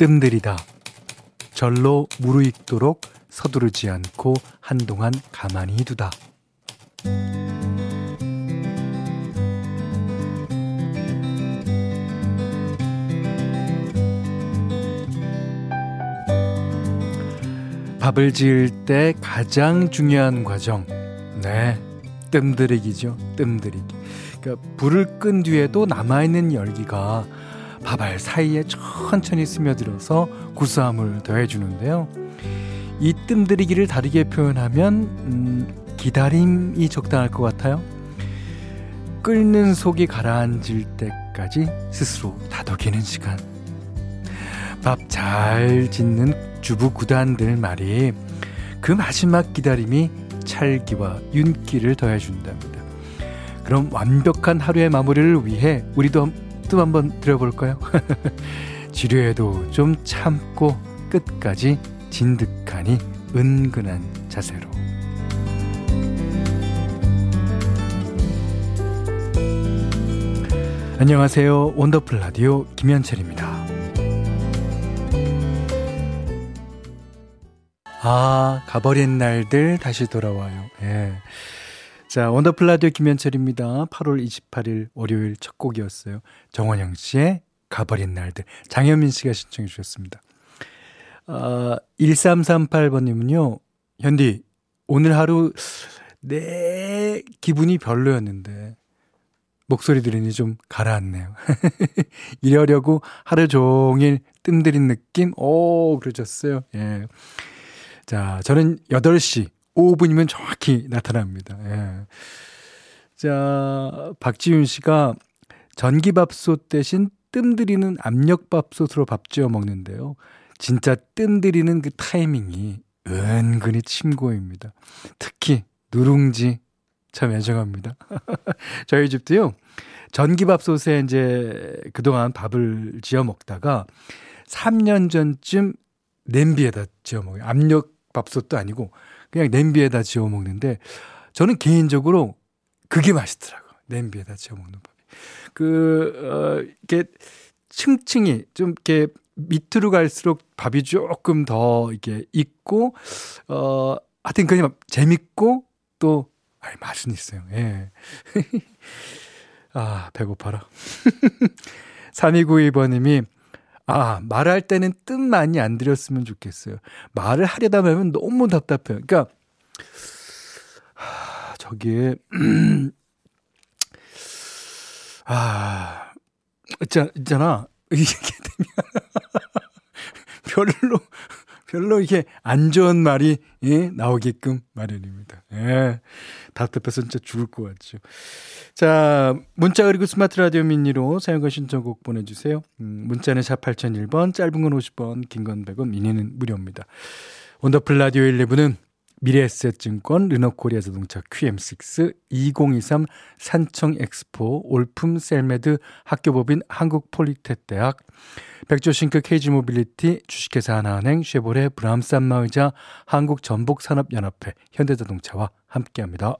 뜸들이다. 절로 무르익도록 서두르지 않고 한동안 가만히 두다. 밥을 지을 때 가장 중요한 과정. 네. 뜸들이기죠. 뜸들이기. 그러니까 불을 끈 뒤에도 남아 있는 열기가 밥알 사이에 천천히 스며들어서 구수함을 더해주는데요. 이 뜸들이기를 다르게 표현하면 음, 기다림이 적당할 것 같아요. 끓는 속이 가라앉을 때까지 스스로 다독이는 시간. 밥 잘 짓는 주부 구단들 말이 그 마지막 기다림이 찰기와 윤기를 더해준답니다. 그럼 완벽한 하루의 마무리를 위해 우리도 또 한번 들어볼까요? 지루해도 좀 참고 끝까지 진득하니 은근한 자세로. 안녕하세요. 원더풀 라디오 김현철입니다. 아, 가버린 날들 다시 돌아와요. 예. 자, 원더풀 라디오 김현철입니다. 8월 28일 월요일 첫 곡이었어요. 정원영 씨의 가버린 날들. 장현민 씨가 신청해 주셨습니다. 아, 1338번님은요, 현디, 오늘 하루 내 기분이 별로였는데, 목소리 들으니 좀 가라앉네요. 이러려고 하루 종일 뜸들인 느낌? 오, 그러셨어요. 예. 자, 저는 8시 5분이면 정확히 나타납니다. 예. 자, 박지윤 씨가 전기밥솥 대신 뜸들이는 압력밥솥으로 밥 지어 먹는데요. 진짜 뜸들이는 그 타이밍이 은근히 침고입니다. 특히 누룽지 참 애정합니다. 저희 집도요. 전기밥솥에 이제 그동안 밥을 지어 먹다가 3년 전쯤 냄비에다 지어 먹어요. 압력 밥솥도 아니고 그냥 냄비에다 지어 먹는데 저는 개인적으로 그게 맛있더라고요. 냄비에다 지어 먹는 밥이. 그, 어, 이렇게 층층이 좀 이렇게 밑으로 갈수록 밥이 조금 더 이렇게 익고, 어, 하여튼 그냥 재밌고 또, 아이, 맛은 있어요. 예. 아, 배고파라. 3292번님이, 아, 말할 때는 뜻 많이 안 들였으면 좋겠어요. 말을 하려다 보면 너무 답답해요. 그러니까, 하, 저기에, 아, 있잖아, 있잖아. 이게 되면, 별로, 별로 이게 안 좋은 말이, 예, 나오게끔 마련입니다. 예. 답답해서 진짜 죽을 것 같죠. 자, 문자 그리고 스마트 라디오 미니로 사용과 신청곡 보내주세요. 음, 문자는 샵 8001번, 짧은 건 50번, 긴 건 100원, 미니는 무료입니다. 원더풀 라디오 1부는 미래에셋증권, 르노코리아 자동차 QM6, 2023 산청 엑스포, 올품 셀메드 학교법인 한국폴리텍 대학, 백조싱크 케이지모빌리티, 주식회사 하나은행, 쉐보레, 브람스 안마의자, 한국전복산업연합회, 현대자동차와 함께합니다.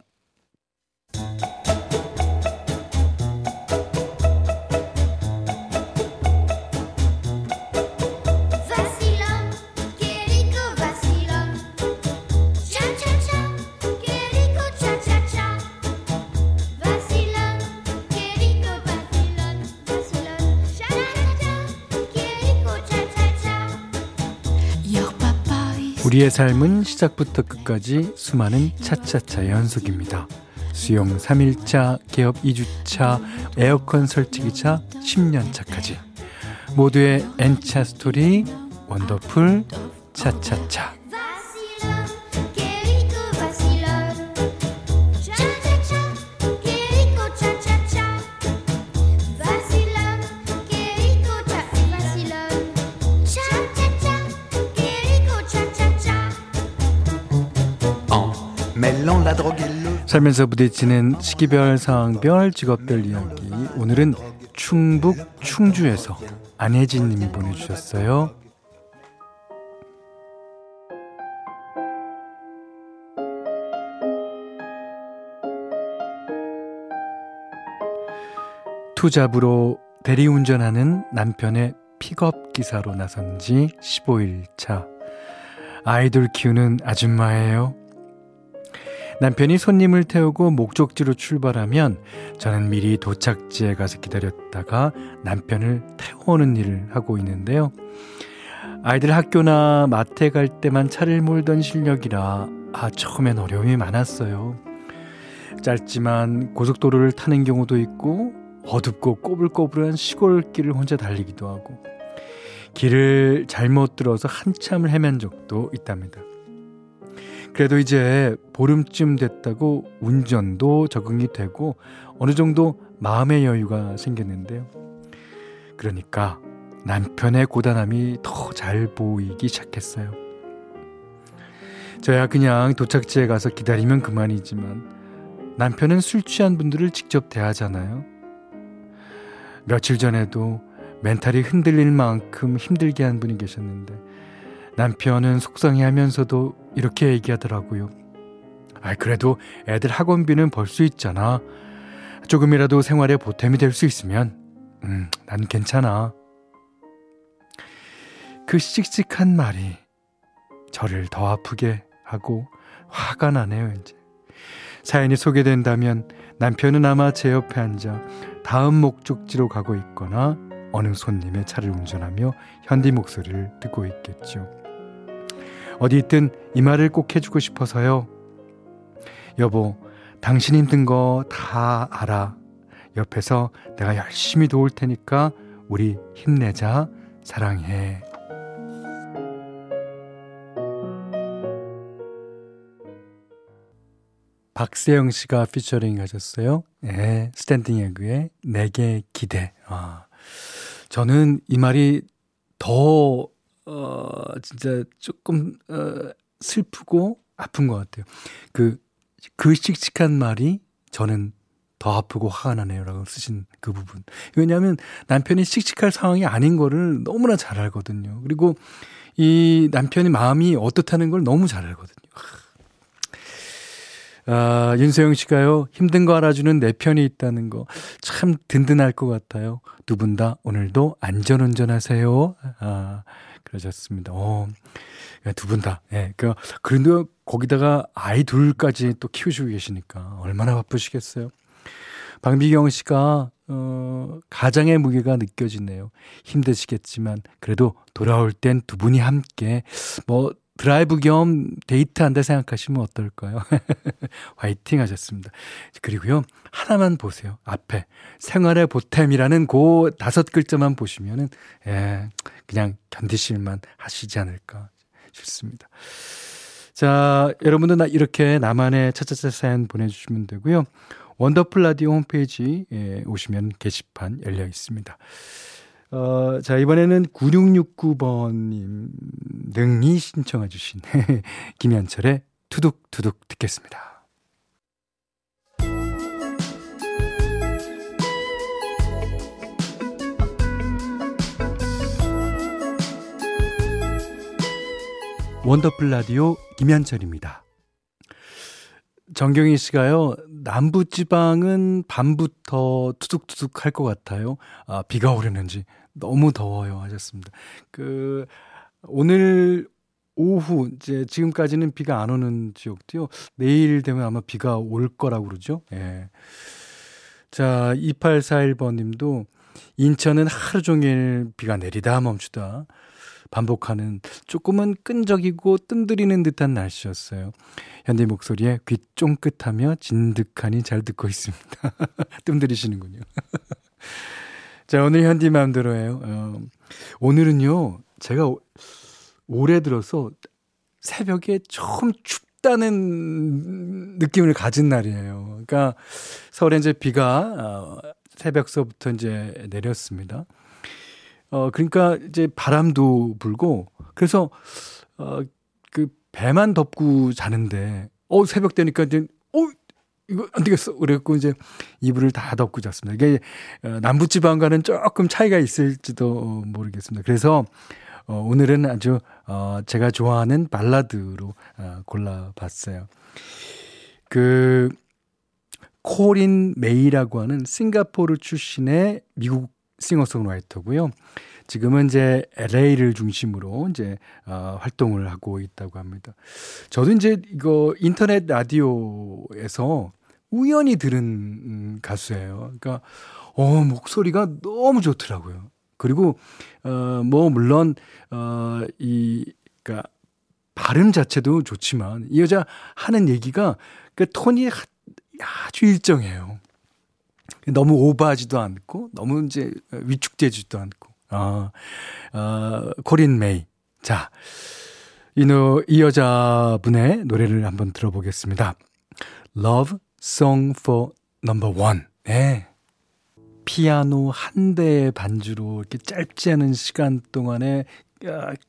우리의 삶은 시작부터 끝까지 수많은 차차차 연속입니다. 수용 3일차, 개업 2주차, 에어컨 설치기차 10년차까지 모두의 N차 스토리 원더풀 차차차 살면서 부딪히는 시기별, 상황별, 직업별 이야기. 오늘은 충북 충주에서 안혜진 님이 보내주셨어요. 투잡으로 대리운전하는 남편의 픽업 기사로 나선 지 15일 차. 아이돌 키우는 아줌마예요. 남편이 손님을 태우고 목적지로 출발하면 저는 미리 도착지에 가서 기다렸다가 남편을 태워오는 일을 하고 있는데요. 아이들 학교나 마트에 갈 때만 차를 몰던 실력이라 아, 처음엔 어려움이 많았어요. 짧지만 고속도로를 타는 경우도 있고 어둡고 꼬불꼬불한 시골길을 혼자 달리기도 하고 길을 잘못 들어서 한참을 헤맨 적도 있답니다. 그래도 이제 보름쯤 됐다고 운전도 적응이 되고 어느 정도 마음의 여유가 생겼는데요. 그러니까 남편의 고단함이 더 잘 보이기 시작했어요. 저야 그냥 도착지에 가서 기다리면 그만이지만 남편은 술 취한 분들을 직접 대하잖아요. 며칠 전에도 멘탈이 흔들릴 만큼 힘들게 한 분이 계셨는데 남편은 속상해 하면서도 이렇게 얘기하더라고요. 아, 그래도 애들 학원비는 벌 수 있잖아. 조금이라도 생활에 보탬이 될 수 있으면, 음, 난 괜찮아. 그 씩씩한 말이 저를 더 아프게 하고 화가 나네요, 이제. 사연이 소개된다면 남편은 아마 제 옆에 앉아 다음 목적지로 가고 있거나 어느 손님의 차를 운전하며 현디 목소리를 듣고 있겠죠. 어디 있든 이 말을 꼭 해주고 싶어서요. 여보, 당신 힘든 거 다 알아. 옆에서 내가 열심히 도울 테니까 우리 힘내자. 사랑해. 박세영 씨가 피처링 하셨어요. 네, 스탠딩 에그의 내게 기대. 아, 저는 이 말이 더, 어, 진짜 조금, 어, 슬프고 아픈 것 같아요. 그, 그 씩씩한 말이 저는 더 아프고 화가 나네요. 라고 쓰신 그 부분. 왜냐하면 남편이 씩씩할 상황이 아닌 거를 너무나 잘 알거든요. 그리고 이 남편의 마음이 어떻다는 걸 너무 잘 알거든요. 아, 윤세영 씨가요, 힘든 거 알아주는 내 편이 있다는 거 참 든든할 것 같아요. 두 분 다 오늘도 안전운전 하세요. 아, 그러셨습니다. 어, 두 분 다. 예, 그, 그런데 거기다가 아이 둘까지 또 키우시고 계시니까 얼마나 바쁘시겠어요. 방비경 씨가, 어, 가장의 무게가 느껴지네요. 힘드시겠지만, 그래도 돌아올 땐 두 분이 함께, 뭐, 드라이브 겸 데이트한다 생각하시면 어떨까요? 화이팅 하셨습니다. 그리고요, 하나만 보세요. 앞에. 생활의 보탬이라는 그 다섯 글자만 보시면은, 예, 그냥 견디실만 하시지 않을까 싶습니다. 자, 여러분도 나 이렇게 나만의 차차차 사연 보내주시면 되고요. 원더풀 라디오 홈페이지 에 오시면 게시판 열려 있습니다. 어, 자, 이번에는 9669번님 등이 신청해 주신 김현철의 투둑투둑 듣겠습니다. 원더풀 라디오 김현철입니다. 정경희 씨가요, 남부지방은 밤부터 투둑투둑 할 것 같아요. 아, 비가 오려는지. 너무 더워요 하셨습니다. 그 오늘 오후 이제 지금까지는 비가 안 오는 지역도요. 내일 되면 아마 비가 올 거라고 그러죠. 예. 자, 2841번 님도 인천은 하루 종일 비가 내리다 멈추다 반복하는 조금은 끈적이고 뜸들이는 듯한 날씨였어요. 현대 목소리에 귀 쫑긋하며 진득하니 잘 듣고 있습니다. 뜸들이시는군요. 자, 오늘 현디 마음대로예요. 어, 오늘은요, 제가 올해 들어서 새벽에 처음 춥다는 느낌을 가진 날이에요. 그러니까 서울에 이제 비가 어, 새벽서부터 이제 내렸습니다. 어, 그러니까 이제 바람도 불고, 그래서, 어, 그 배만 덮고 자는데, 어, 새벽 되니까 이제, 어, 이거 안 되겠어. 그랬고 이제 이불을 다 덮고 잤습니다. 이게 어, 남부지방과는 조금 차이가 있을지도 모르겠습니다. 그래서 어, 오늘은 아주 어, 제가 좋아하는 발라드로 어, 골라봤어요. 그 코린 메이라고 하는 싱가포르 출신의 미국 싱어송라이터고요. 지금은 이제 LA를 중심으로 이제 어, 활동을 하고 있다고 합니다. 저도 이제 이거 인터넷 라디오에서 우연히 들은 음, 가수예요. 그러니까 어 목소리가 너무 좋더라고요. 그리고 어뭐 물론 어이 그러니까 발음 자체도 좋지만 이 여자 하는 얘기가 그 톤이 아주 일정해요. 너무 오버하지도 않고 너무 이제 위축되지도 않고 아, 어, 코린 메이. 자, 이, 노, 이 여자분의 노래를 한번 들어보겠습니다. Love Song for Number One. 네. 피아노 한 대의 반주로 이렇게 짧지 않은 시간 동안에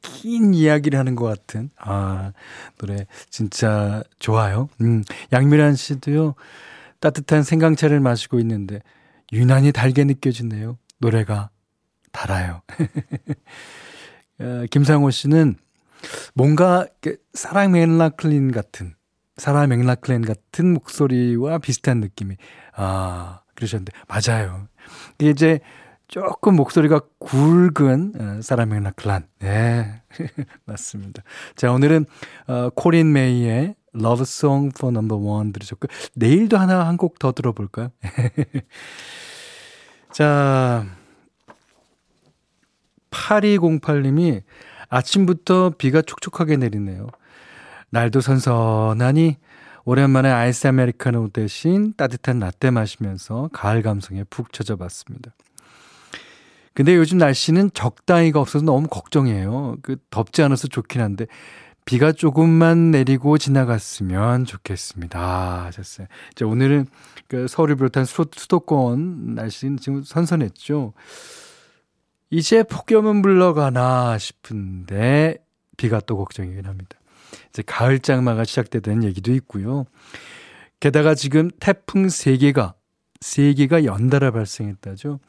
긴 이야기를 하는 것 같은, 아, 노래 진짜 좋아요. 음, 양미란 씨도요, 따뜻한 생강차를 마시고 있는데, 유난히 달게 느껴지네요. 노래가 달아요. 어, 김상호 씨는 뭔가 사라 맥락클린 같은, 사라 맥락클린 같은 목소리와 비슷한 느낌이, 아, 그러셨는데, 맞아요. 이게 이제 조금 목소리가 굵은 어, 사라 맥락클란. 네. 맞습니다. 자, 오늘은 어, 코린 메이의 Love Song for Number One 들으셨고, 내일도 하나 한 곡 더 들어볼까요? 자, 8208님이 아침부터 비가 촉촉하게 내리네요. 날도 선선하니 오랜만에 아이스 아메리카노 대신 따뜻한 라떼 마시면서 가을 감성에 푹 젖어봤습니다. 근데 요즘 날씨는 적당히가 없어서 너무 걱정이에요. 그 덥지 않아서 좋긴 한데 비가 조금만 내리고 지나갔으면 좋겠습니다. 하셨어요. 자, 오늘은 그 서울을 비롯한 수도, 권 날씨는 지금 선선했죠. 이제 폭염은 물러가나 싶은데 비가 또 걱정이긴 합니다. 이제 가을 장마가 시작되는 얘기도 있고요. 게다가 지금 태풍 3개가 3개가 연달아 발생했다죠.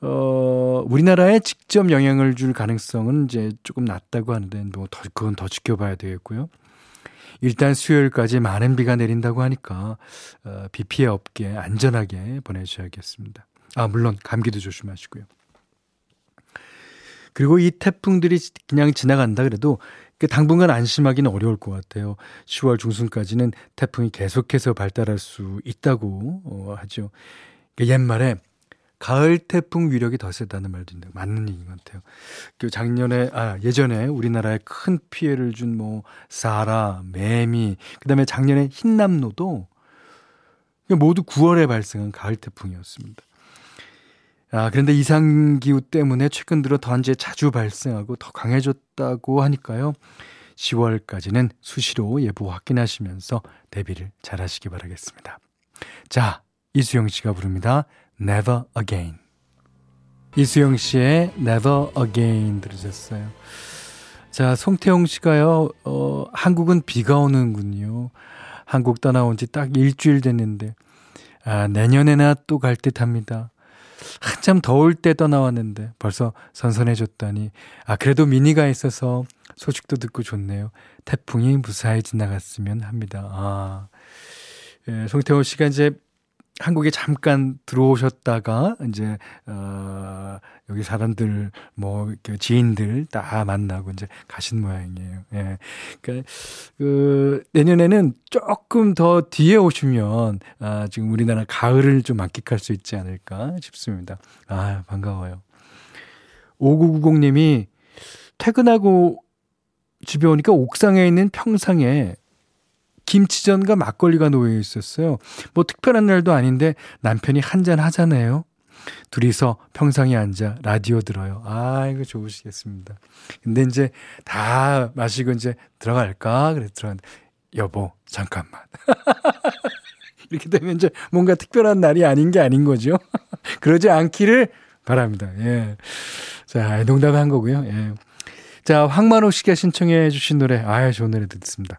어, 우리나라에 직접 영향을 줄 가능성은 이제 조금 낮다고 하는데, 뭐, 더, 그건 더 지켜봐야 되겠고요. 일단 수요일까지 많은 비가 내린다고 하니까, 어, 비 피해 없게 안전하게 보내셔야겠습니다. 아, 물론 감기도 조심하시고요. 그리고 이 태풍들이 그냥 지나간다 그래도 그 당분간 안심하기는 어려울 것 같아요. 10월 중순까지는 태풍이 계속해서 발달할 수 있다고 어, 하죠. 그 옛말에 가을 태풍 위력이 더 세다는 말도 있는데 맞는 얘기인 것 같아요. 그 작년에 아 예전에 우리나라에 큰 피해를 준 뭐 사라, 매미, 그다음에 작년에 흰남노도 모두 9월에 발생한 가을 태풍이었습니다. 아, 그런데 이상기후 때문에 최근 들어 더 이제 자주 발생하고 더 강해졌다고 하니까요. 10월까지는 수시로 예보 확인하시면서 대비를 잘 하시기 바라겠습니다. 자, 이수영 씨가 부릅니다. Never Again. 이수영 씨의 Never Again 들으셨어요. 자, 송태용 씨가요, 어, 한국은 비가 오는군요. 한국 떠나온 지 딱 일주일 됐는데, 아, 내년에나 또 갈 듯 합니다. 한참 더울 때 떠나왔는데 벌써 선선해졌다니. 아, 그래도 미니가 있어서 소식도 듣고 좋네요. 태풍이 무사히 지나갔으면 합니다. 아. 예, 송태호 씨가 이제 한국에 잠깐 들어오셨다가 이제 어 여기 사람들 뭐 지인들 다 만나고 이제 가신 모양이에요. 예. 그러니까 그 내년에는 조금 더 뒤에 오시면 아 지금 우리나라 가을을 좀 만끽할 수 있지 않을까 싶습니다. 아 반가워요. 5990 님이 퇴근하고 집에 오니까 옥상에 있는 평상에 김치전과 막걸리가 놓여 있었어요. 뭐 특별한 날도 아닌데 남편이 한잔 하잖아요. 둘이서 평상에 앉아 라디오 들어요. 아, 이거 좋으시겠습니다. 근데 이제 다 마시고 이제 들어갈까? 그래 들어갔는데, 여보, 잠깐만. 이렇게 되면 이제 뭔가 특별한 날이 아닌 게 아닌 거죠. 그러지 않기를 바랍니다. 예. 자, 농담한 거고요. 예. 자, 황만호 씨가 신청해 주신 노래, 아유, 좋은 노래 듣습니다.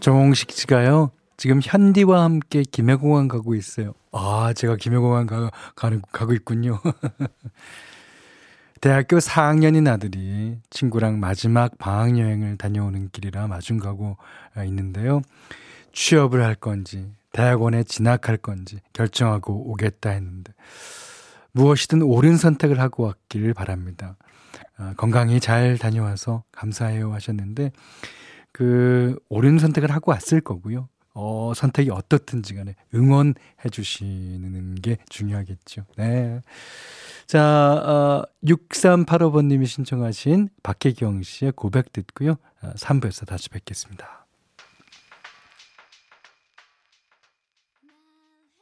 정식 씨가요, 지금 현디와 함께 김해공항 가고 있어요. 아, 제가 김해공항 가, 가는, 가고 있군요. 대학교 4학년인 아들이 친구랑 마지막 방학 여행을 다녀오는 길이라 마중 가고 있는데요. 취업을 할 건지, 대학원에 진학할 건지 결정하고 오겠다 했는데, 무엇이든 옳은 선택을 하고 왔길 바랍니다. 아, 건강히 잘 다녀와서 감사해요 하셨는데, 그, 옳은 선택을 하고 왔을 거고요. 어, 선택이 어떻든지 간에 응원해 주시는 게 중요하겠죠. 네. 자, 어, 6385번님이 신청하신 박혜경 씨의 고백 듣고요. 3부에서 어, 다시 뵙겠습니다.